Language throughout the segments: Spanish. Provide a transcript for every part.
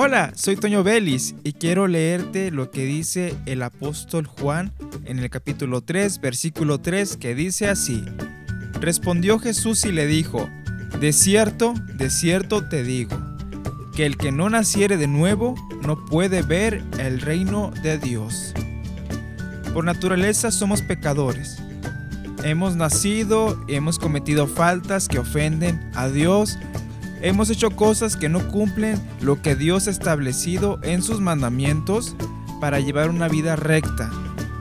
Hola, soy Toño Vélez y quiero leerte lo que dice el apóstol Juan en el capítulo 3, versículo 3, que dice así. Respondió Jesús y le dijo, De cierto, de cierto te digo, que el que no naciere de nuevo no puede ver el reino de Dios. Por naturaleza somos pecadores. Hemos nacido hemos cometido faltas que ofenden a Dios. Hemos hecho cosas que no cumplen lo que Dios ha establecido en sus mandamientos para llevar una vida recta.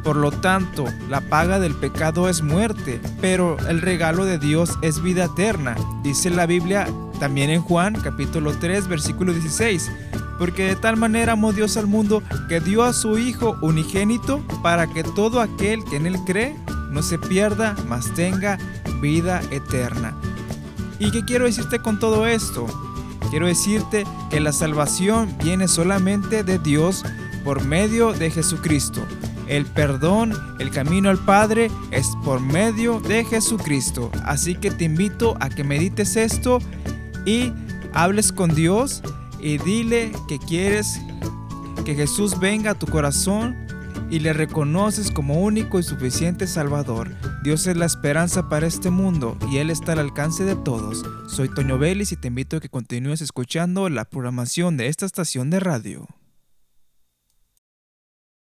Por lo tanto, la paga del pecado es muerte, pero el regalo de Dios es vida eterna. Dice la Biblia también en Juan capítulo 3 versículo 16. Porque de tal manera amó Dios al mundo que dio a su Hijo unigénito para que todo aquel que en él cree no se pierda, mas tenga vida eterna. ¿Y qué quiero decirte con todo esto? Quiero decirte que la salvación viene solamente de Dios por medio de Jesucristo. El perdón, el camino al Padre es por medio de Jesucristo. Así que te invito a que medites esto y hables con Dios y dile que quieres que Jesús venga a tu corazón y le reconoces como único y suficiente Salvador. Dios es la esperanza para este mundo y Él está al alcance de todos. Soy Toño Vélez y te invito a que continúes escuchando la programación de esta estación de radio.